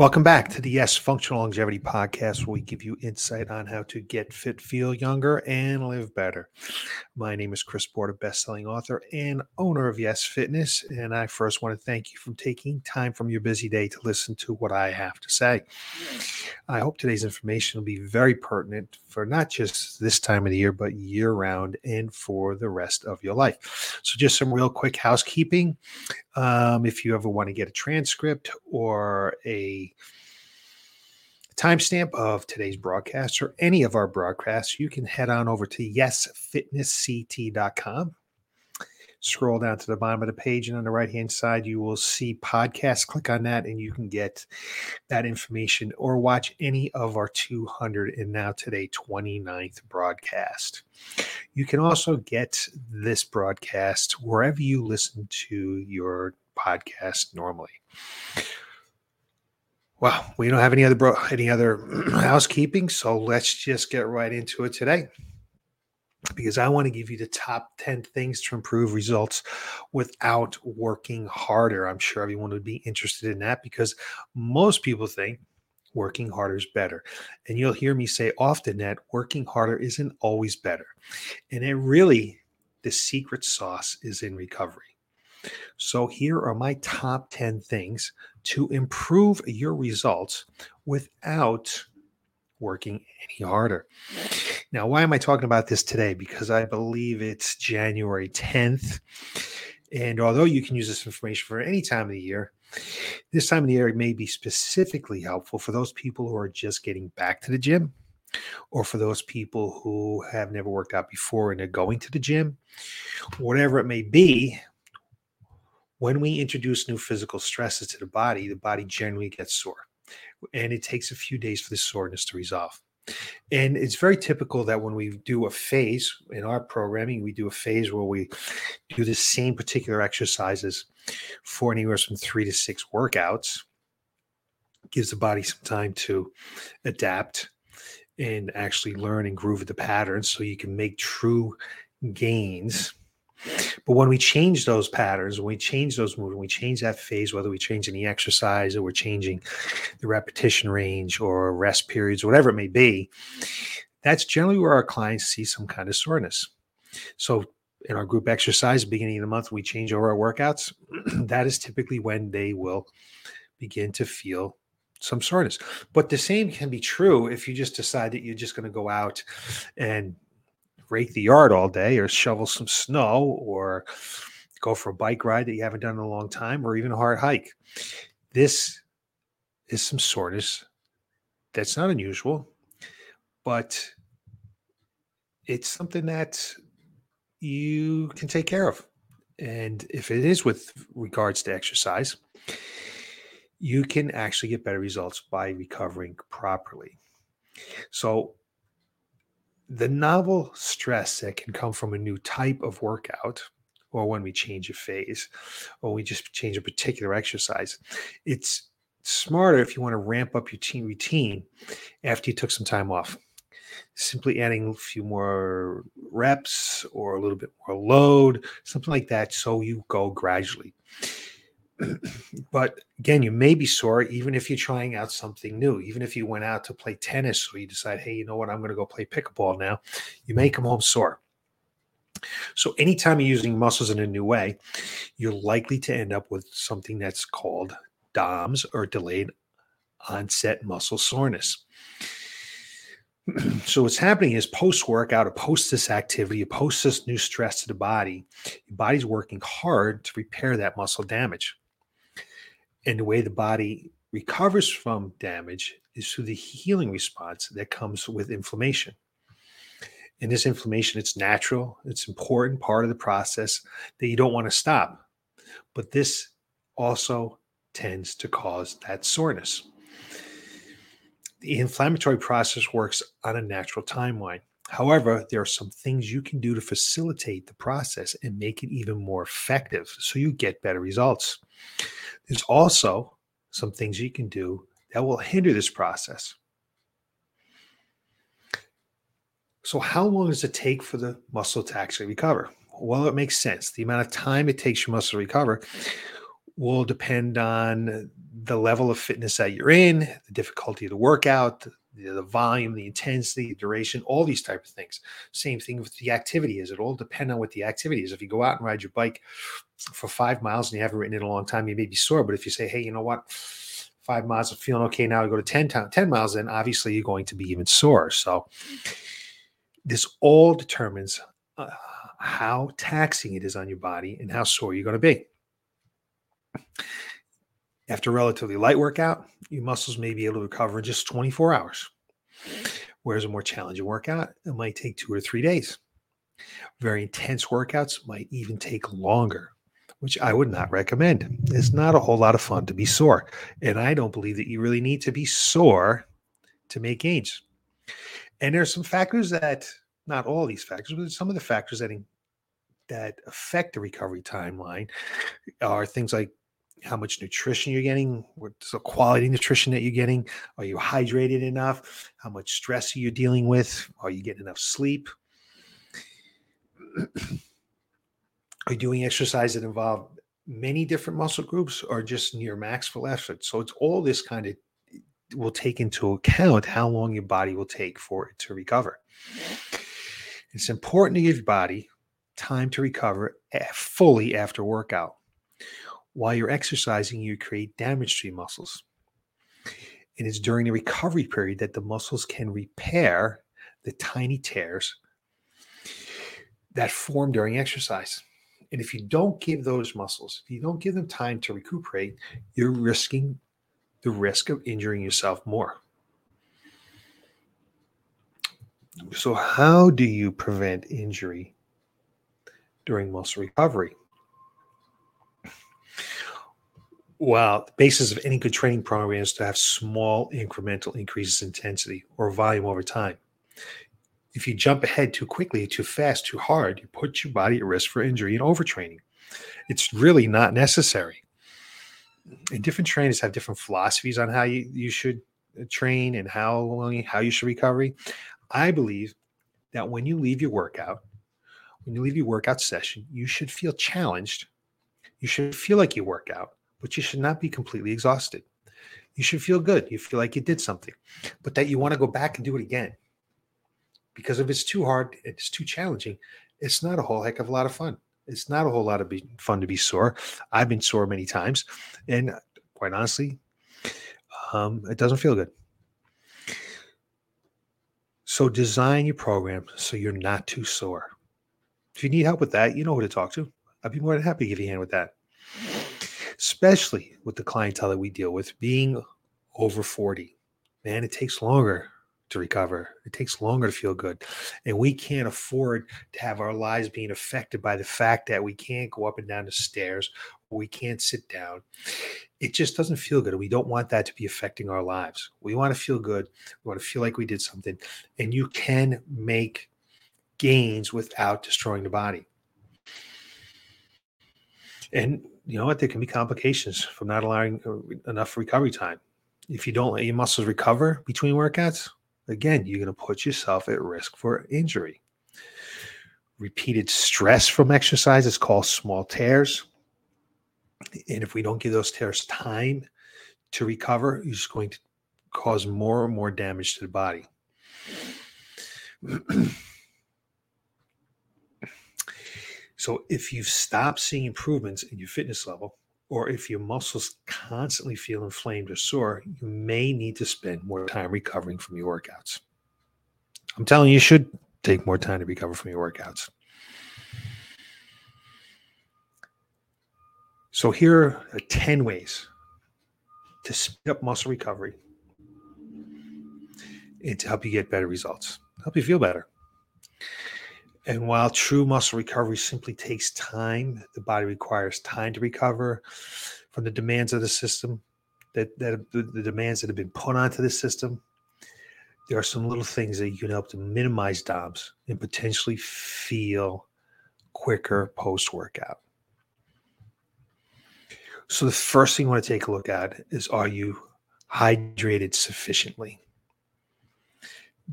Welcome back to the Yes Functional Longevity Podcast, where we give you insight on how to get fit, feel younger, and live better. My name is Chris Porter, best-selling author and owner of Yes Fitness, and I first want to thank you for taking time from your busy day to listen to what I have to say. I hope today's information will be very pertinent for not just this time of the year, but year-round and for the rest of your life. So, just some real quick housekeeping. Um, if you ever want to get a transcript or a timestamp of today's broadcast or any of our broadcasts, you can head on over to yesfitnessct.com. Scroll down to the bottom of the page, and on the right hand side, you will see podcasts. Click on that, and you can get that information or watch any of our 200 and now today 29th broadcast. You can also get this broadcast wherever you listen to your podcast normally. Well, we don't have any other bro- any other housekeeping, so let's just get right into it today. Because I want to give you the top 10 things to improve results without working harder. I'm sure everyone would be interested in that because most people think working harder is better. And you'll hear me say often that working harder isn't always better. And it really, the secret sauce is in recovery. So, here are my top 10 things to improve your results without working any harder. Now, why am I talking about this today? Because I believe it's January 10th. And although you can use this information for any time of the year, this time of the year may be specifically helpful for those people who are just getting back to the gym or for those people who have never worked out before and are going to the gym, whatever it may be, when we introduce new physical stresses to the body, the body generally gets sore. And it takes a few days for the soreness to resolve. And it's very typical that when we do a phase in our programming, we do a phase where we do the same particular exercises for anywhere from three to six workouts. gives the body some time to adapt and actually learn and groove the patterns so you can make true gains but when we change those patterns, when we change those moves, when we change that phase, whether we change any exercise or we're changing the repetition range or rest periods, whatever it may be, that's generally where our clients see some kind of soreness. So in our group exercise, beginning of the month, we change over our workouts. that is typically when they will begin to feel some soreness. But the same can be true if you just decide that you're just going to go out and rake the yard all day or shovel some snow or go for a bike ride that you haven't done in a long time or even a hard hike. This is some soreness that's not unusual, but it's something that you can take care of. And if it is with regards to exercise, you can actually get better results by recovering properly. So, the novel stress that can come from a new type of workout or when we change a phase or we just change a particular exercise it's smarter if you want to ramp up your team routine after you took some time off. Simply adding a few more reps or a little bit more load something like that so you go gradually but again, you may be sore even if you're trying out something new. Even if you went out to play tennis or you decide, hey, you know what, I'm going to go play pickleball now, you may come home sore. So, anytime you're using muscles in a new way, you're likely to end up with something that's called DOMS or delayed onset muscle soreness. so what's happening is post workout or post this activity, post this new stress to the body, your body's working hard to repair that muscle damage. And the way the body recovers from damage is through the healing response that comes with inflammation. And this inflammation, it's natural, it's important part of the process that you don't want to stop. But this also tends to cause that soreness. The inflammatory process works on a natural timeline. However, there are some things you can do to facilitate the process and make it even more effective so you get better results. There's also some things you can do that will hinder this process. So, how long does it take for the muscle to actually recover? Well, it makes sense. The amount of time it takes your muscle to recover will depend on the level of fitness that you're in, the difficulty of the workout, the, the volume, the intensity, the duration, all these type of things. Same thing with the activity is. It all depend on what the activity is. If you go out and ride your bike for five miles and you haven't it in a long time, you may be sore. But if you say, hey, you know what? Five miles, I'm feeling okay now. I go to 10, 10 miles, then obviously you're going to be even sore. So this all determines uh, how taxing it is on your body and how sore you're going to be. After a relatively light workout, your muscles may be able to recover in just 24 hours. Whereas a more challenging workout, it might take two or three days. Very intense workouts might even take longer, which I would not recommend. It's not a whole lot of fun to be sore. And I don't believe that you really need to be sore to make gains. And there's some factors that, not all these factors, but some of the factors that, that affect the recovery timeline are things like how much nutrition you're getting, what's the quality nutrition that you're getting, are you hydrated enough, how much stress are you dealing with, are you getting enough sleep, are you doing exercise that involve many different muscle groups or just near maximal effort. So it's all this kind of will take into account how long your body will take for it to recover. It's important to give your body time to recover fully after workout while you're exercising, you create damage to your muscles. And it's during the recovery period that the muscles can repair the tiny tears that form during exercise. And if you don't give those muscles, if you don't give them time to recuperate, you're risking the risk of injuring yourself more. So, how do you prevent injury during muscle recovery? Well, the basis of any good training program is to have small incremental increases in intensity or volume over time. If you jump ahead too quickly, too fast, too hard, you put your body at risk for injury and overtraining. It's really not necessary. And different trainers have different philosophies on how you, you should uh, train and how long how you should recover. I believe that when you leave your workout, when you leave your workout session, you should feel challenged. You should feel like you work out but you should not be completely exhausted. You should feel good. You feel like you did something, but that you want to go back and do it again. Because if it's too hard, it's too challenging, it's not a whole heck of a lot of fun. It's not a whole lot of fun to be sore. I've been sore many times, and quite honestly, um, it doesn't feel good. So design your program so you're not too sore. If you need help with that, you know who to talk to. I'd be more than happy to give you a hand with that especially with the clientele that we deal with being over 40. Man, it takes longer to recover. It takes longer to feel good. And we can't afford to have our lives being affected by the fact that we can't go up and down the stairs, we can't sit down. It just doesn't feel good. We don't want that to be affecting our lives. We want to feel good. We want to feel like we did something. And you can make gains without destroying the body. And you know what? There can be complications from not allowing uh, enough recovery time. If you don't let your muscles recover between workouts, again, you're going to put yourself at risk for injury. Repeated stress from exercise is called small tears. And if we don't give those tears time to recover, you're just going to cause more and more damage to the body. So if you've stopped seeing improvements in your fitness level, or if your muscles constantly feel inflamed or sore, you may need to spend more time recovering from your workouts. I'm telling you, you should take more time to recover from your workouts. So here are 10 ways to speed up muscle recovery and to help you get better results, help you feel better. And while true muscle recovery simply takes time, the body requires time to recover from the demands of the system, that, that the, demands that have been put onto the system. There are some little things that you can help to minimize DOMS and potentially feel quicker post workout. So, the first thing you want to take a look at is are you hydrated sufficiently?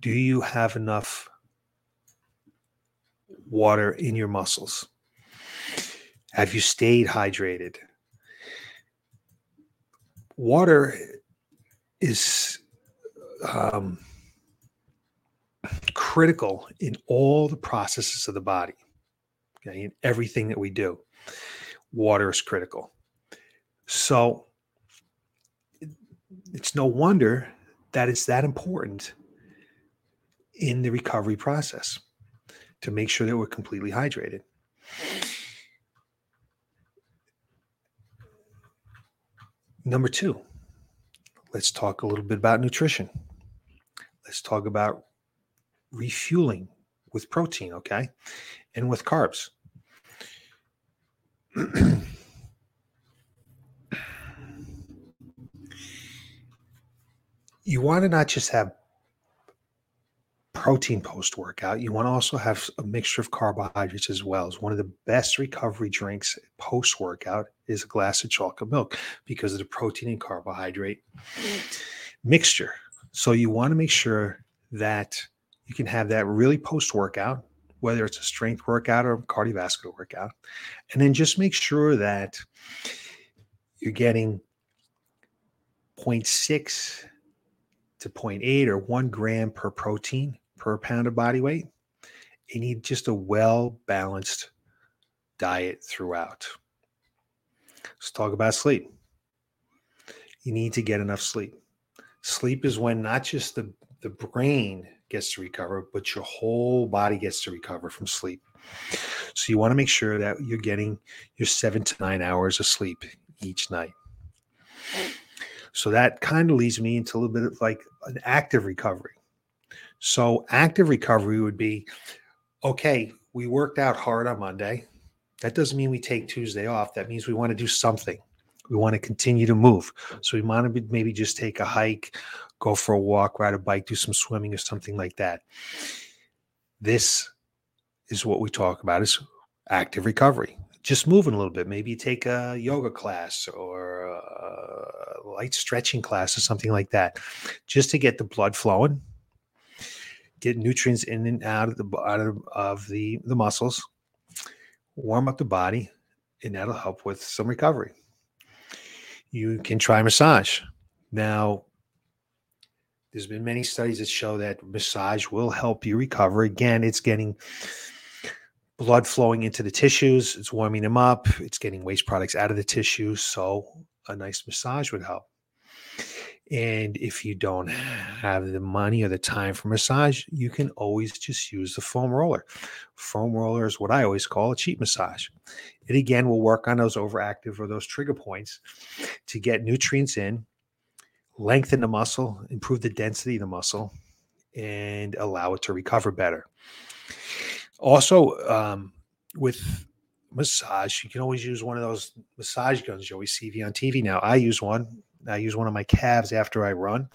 Do you have enough water in your muscles? Have you stayed hydrated? water is um, critical in all the processes of the body, okay, in everything that we do. Water is critical. So it's no wonder that it's that important in the recovery process to make sure that we're completely hydrated. Number two, let's talk a little bit about nutrition. Let's talk about refueling with protein, okay? And with carbs. you want to not just have protein post workout, you want to also have a mixture of carbohydrates as well. As one of the best recovery drinks post workout is a glass of chocolate milk because of the protein and carbohydrate mixture. So you want to make sure that you can have that really post workout, whether it's a strength workout or cardiovascular workout, and then just make sure that you're getting 0.6 to 0.8 or 1 gram per protein per pound of body weight. You need just a well balanced diet throughout. Let's talk about sleep. You need to get enough sleep. Sleep is when not just the, the brain gets to recover, but your whole body gets to recover from sleep. So you want to make sure that you're getting your seven to nine hours of sleep each night. So that kind of leads me into a little bit of like an active recovery. So active recovery would be okay, we worked out hard on Monday. That doesn't mean we take Tuesday off. That means we want to do something. We want to continue to move. So we want to maybe just take a hike, go for a walk, ride a bike, do some swimming or something like that. This is what we talk about is active recovery. Just moving a little bit. Maybe take a yoga class or a light stretching class or something like that, just to get the blood flowing, get nutrients in and out of the out of, of the the muscles, warm up the body, and that'll help with some recovery. You can try massage. Now, there's been many studies that show that massage will help you recover. Again, it's getting blood flowing into the tissues, it's warming them up, it's getting waste products out of the tissues. So, a nice massage would help. And if you don't have the money or the time for massage, you can always just use the foam roller. Foam roller is what I always call a cheap massage. It again will work on those overactive or those trigger points to get nutrients in, lengthen the muscle, improve the density of the muscle, and allow it to recover better. Also, um, with massage, you can always use one of those massage guns you always see on TV now. I use one I use one of my calves after I run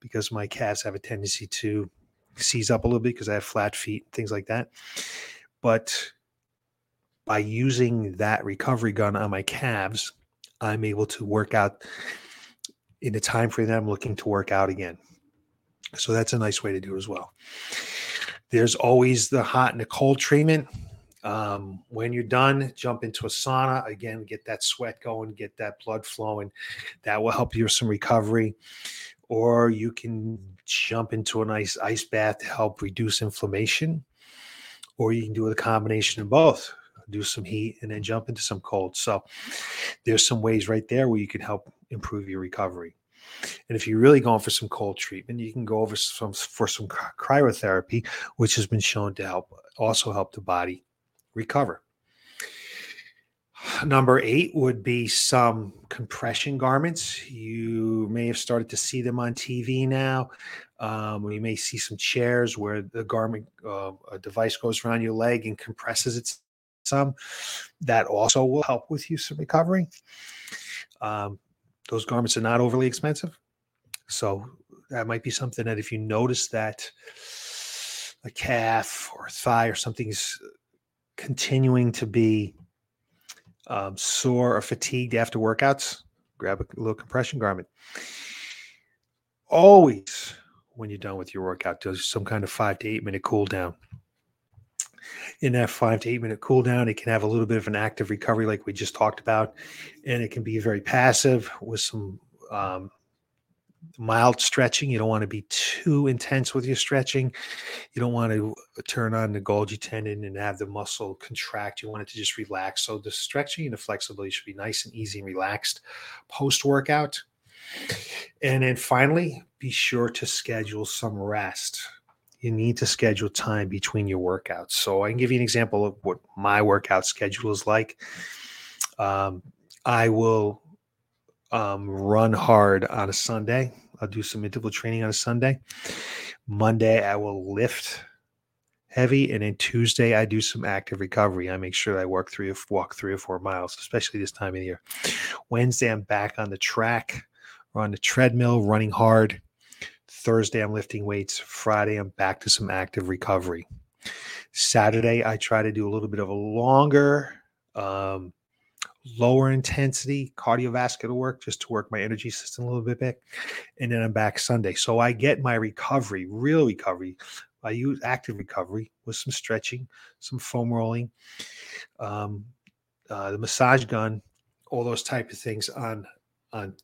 because my calves have a tendency to seize up a little bit because I have flat feet, things like that. But by using that recovery gun on my calves, I'm able to work out in the time frame that I'm looking to work out again. So that's a nice way to do it as well. There's always the hot and the cold treatment. Um, when you're done, jump into a sauna again, get that sweat going, get that blood flowing. That will help you with some recovery. Or you can jump into a nice ice bath to help reduce inflammation. Or you can do a combination of both do some heat and then jump into some cold. So there's some ways right there where you can help improve your recovery. And if you're really going for some cold treatment, you can go over some for some cryotherapy, which has been shown to help also help the body recover. Number eight would be some compression garments. You may have started to see them on TV now. Um, you may see some chairs where the garment, uh, a device goes around your leg and compresses it some. That also will help with you some recovery. Um, those garments are not overly expensive. So that might be something that if you notice that a calf or a thigh or something's continuing to be um, sore or fatigued after workouts, grab a little compression garment. Always, when you're done with your workout, do some kind of five to eight minute cool down. In that five to eight minute cool down, it can have a little bit of an active recovery, like we just talked about, and it can be very passive with some um, mild stretching. You don't want to be too intense with your stretching. You don't want to turn on the Golgi tendon and have the muscle contract. You want it to just relax. So the stretching and the flexibility should be nice and easy and relaxed post workout. And then finally, be sure to schedule some rest. You need to schedule time between your workouts. So I can give you an example of what my workout schedule is like. Um, I will um, run hard on a Sunday. I'll do some interval training on a Sunday. Monday, I will lift heavy, and then Tuesday, I do some active recovery. I make sure I work three or walk three or four miles, especially this time of year. Wednesday, I'm back on the track or on the treadmill, running hard. Thursday, I'm lifting weights. Friday, I'm back to some active recovery. Saturday, I try to do a little bit of a longer um, lower intensity cardiovascular work just to work my energy system a little bit back. And then I'm back Sunday. So I get my recovery, real recovery. I use active recovery with some stretching, some foam rolling, um, uh, the massage gun, all those type of things on on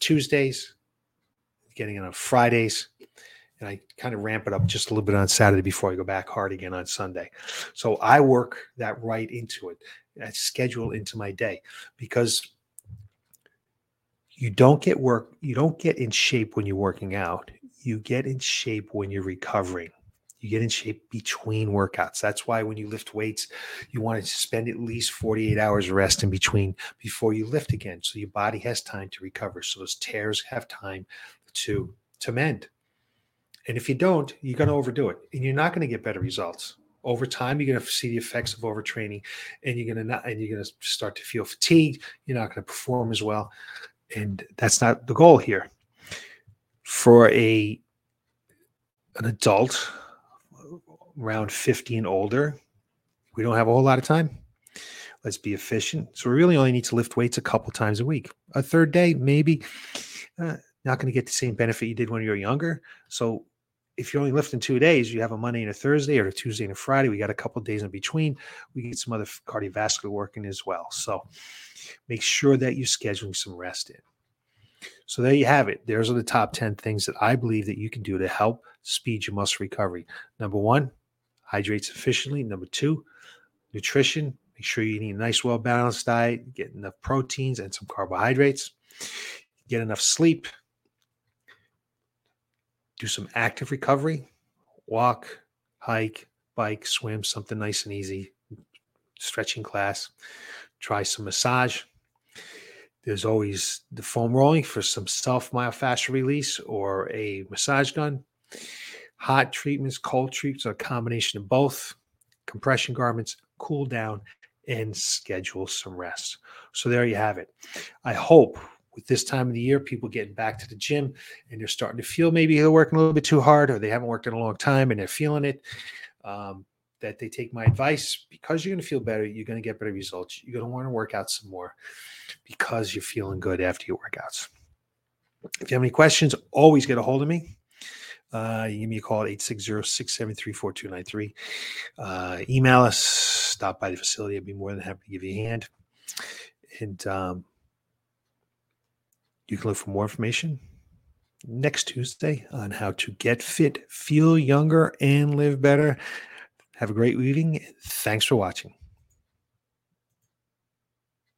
Tuesdays, getting it on Fridays, and I kind of ramp it up just a little bit on Saturday before I go back hard again on Sunday. So I work that right into it. I schedule into my day because you don't get work, you don't get in shape when you're working out. You get in shape when you're recovering. You get in shape between workouts. That's why when you lift weights, you want to spend at least 48 hours rest in between before you lift again. So your body has time to recover. So those tears have time to to mend. And if you don't, you're going to overdo it and you're not going to get better results over time you're going to see the effects of overtraining and you're going to not and you're going to start to feel fatigued you're not going to perform as well and that's not the goal here. For a an adult around 50 and older we don't have a whole lot of time. Let's be efficient. So we really only need to lift weights a couple times a week. A third day maybe uh, not going to get the same benefit you did when you were younger. So if you're only lifting two days, you have a Monday and a Thursday or a Tuesday and a Friday. We got a couple days in between. We get some other cardiovascular work in as well. So make sure that you're scheduling some rest in. So there you have it. There's are the top 10 things that I believe that you can do to help speed your muscle recovery. Number one, hydrate sufficiently. Number two, nutrition. Make sure you eat a nice, well balanced diet, get enough proteins and some carbohydrates, get enough sleep, do some active recovery, walk, hike, bike, swim, something nice and easy, stretching class, try some massage. There's always the foam rolling for some self myofascial release or a massage gun. Hot treatments, cold treatments, a combination of both. Compression garments, cool down, and schedule some rest. So there you have it. I hope with this time of the year, people getting back to the gym and they're starting to feel maybe they're working a little bit too hard or they haven't worked in a long time and they're feeling it. Um, that they take my advice because you're going to feel better. You're going to get better results. You're going to want to work out some more because you're feeling good after your workouts. If you have any questions, always get a hold of me. Uh, you give me a call at 860-673-4293. Uh, email us, stop by the facility. I'd be more than happy to give you a hand. And um, you can look for more information next Tuesday on how to get fit, feel younger, and live better. Have a great evening. Thanks for watching.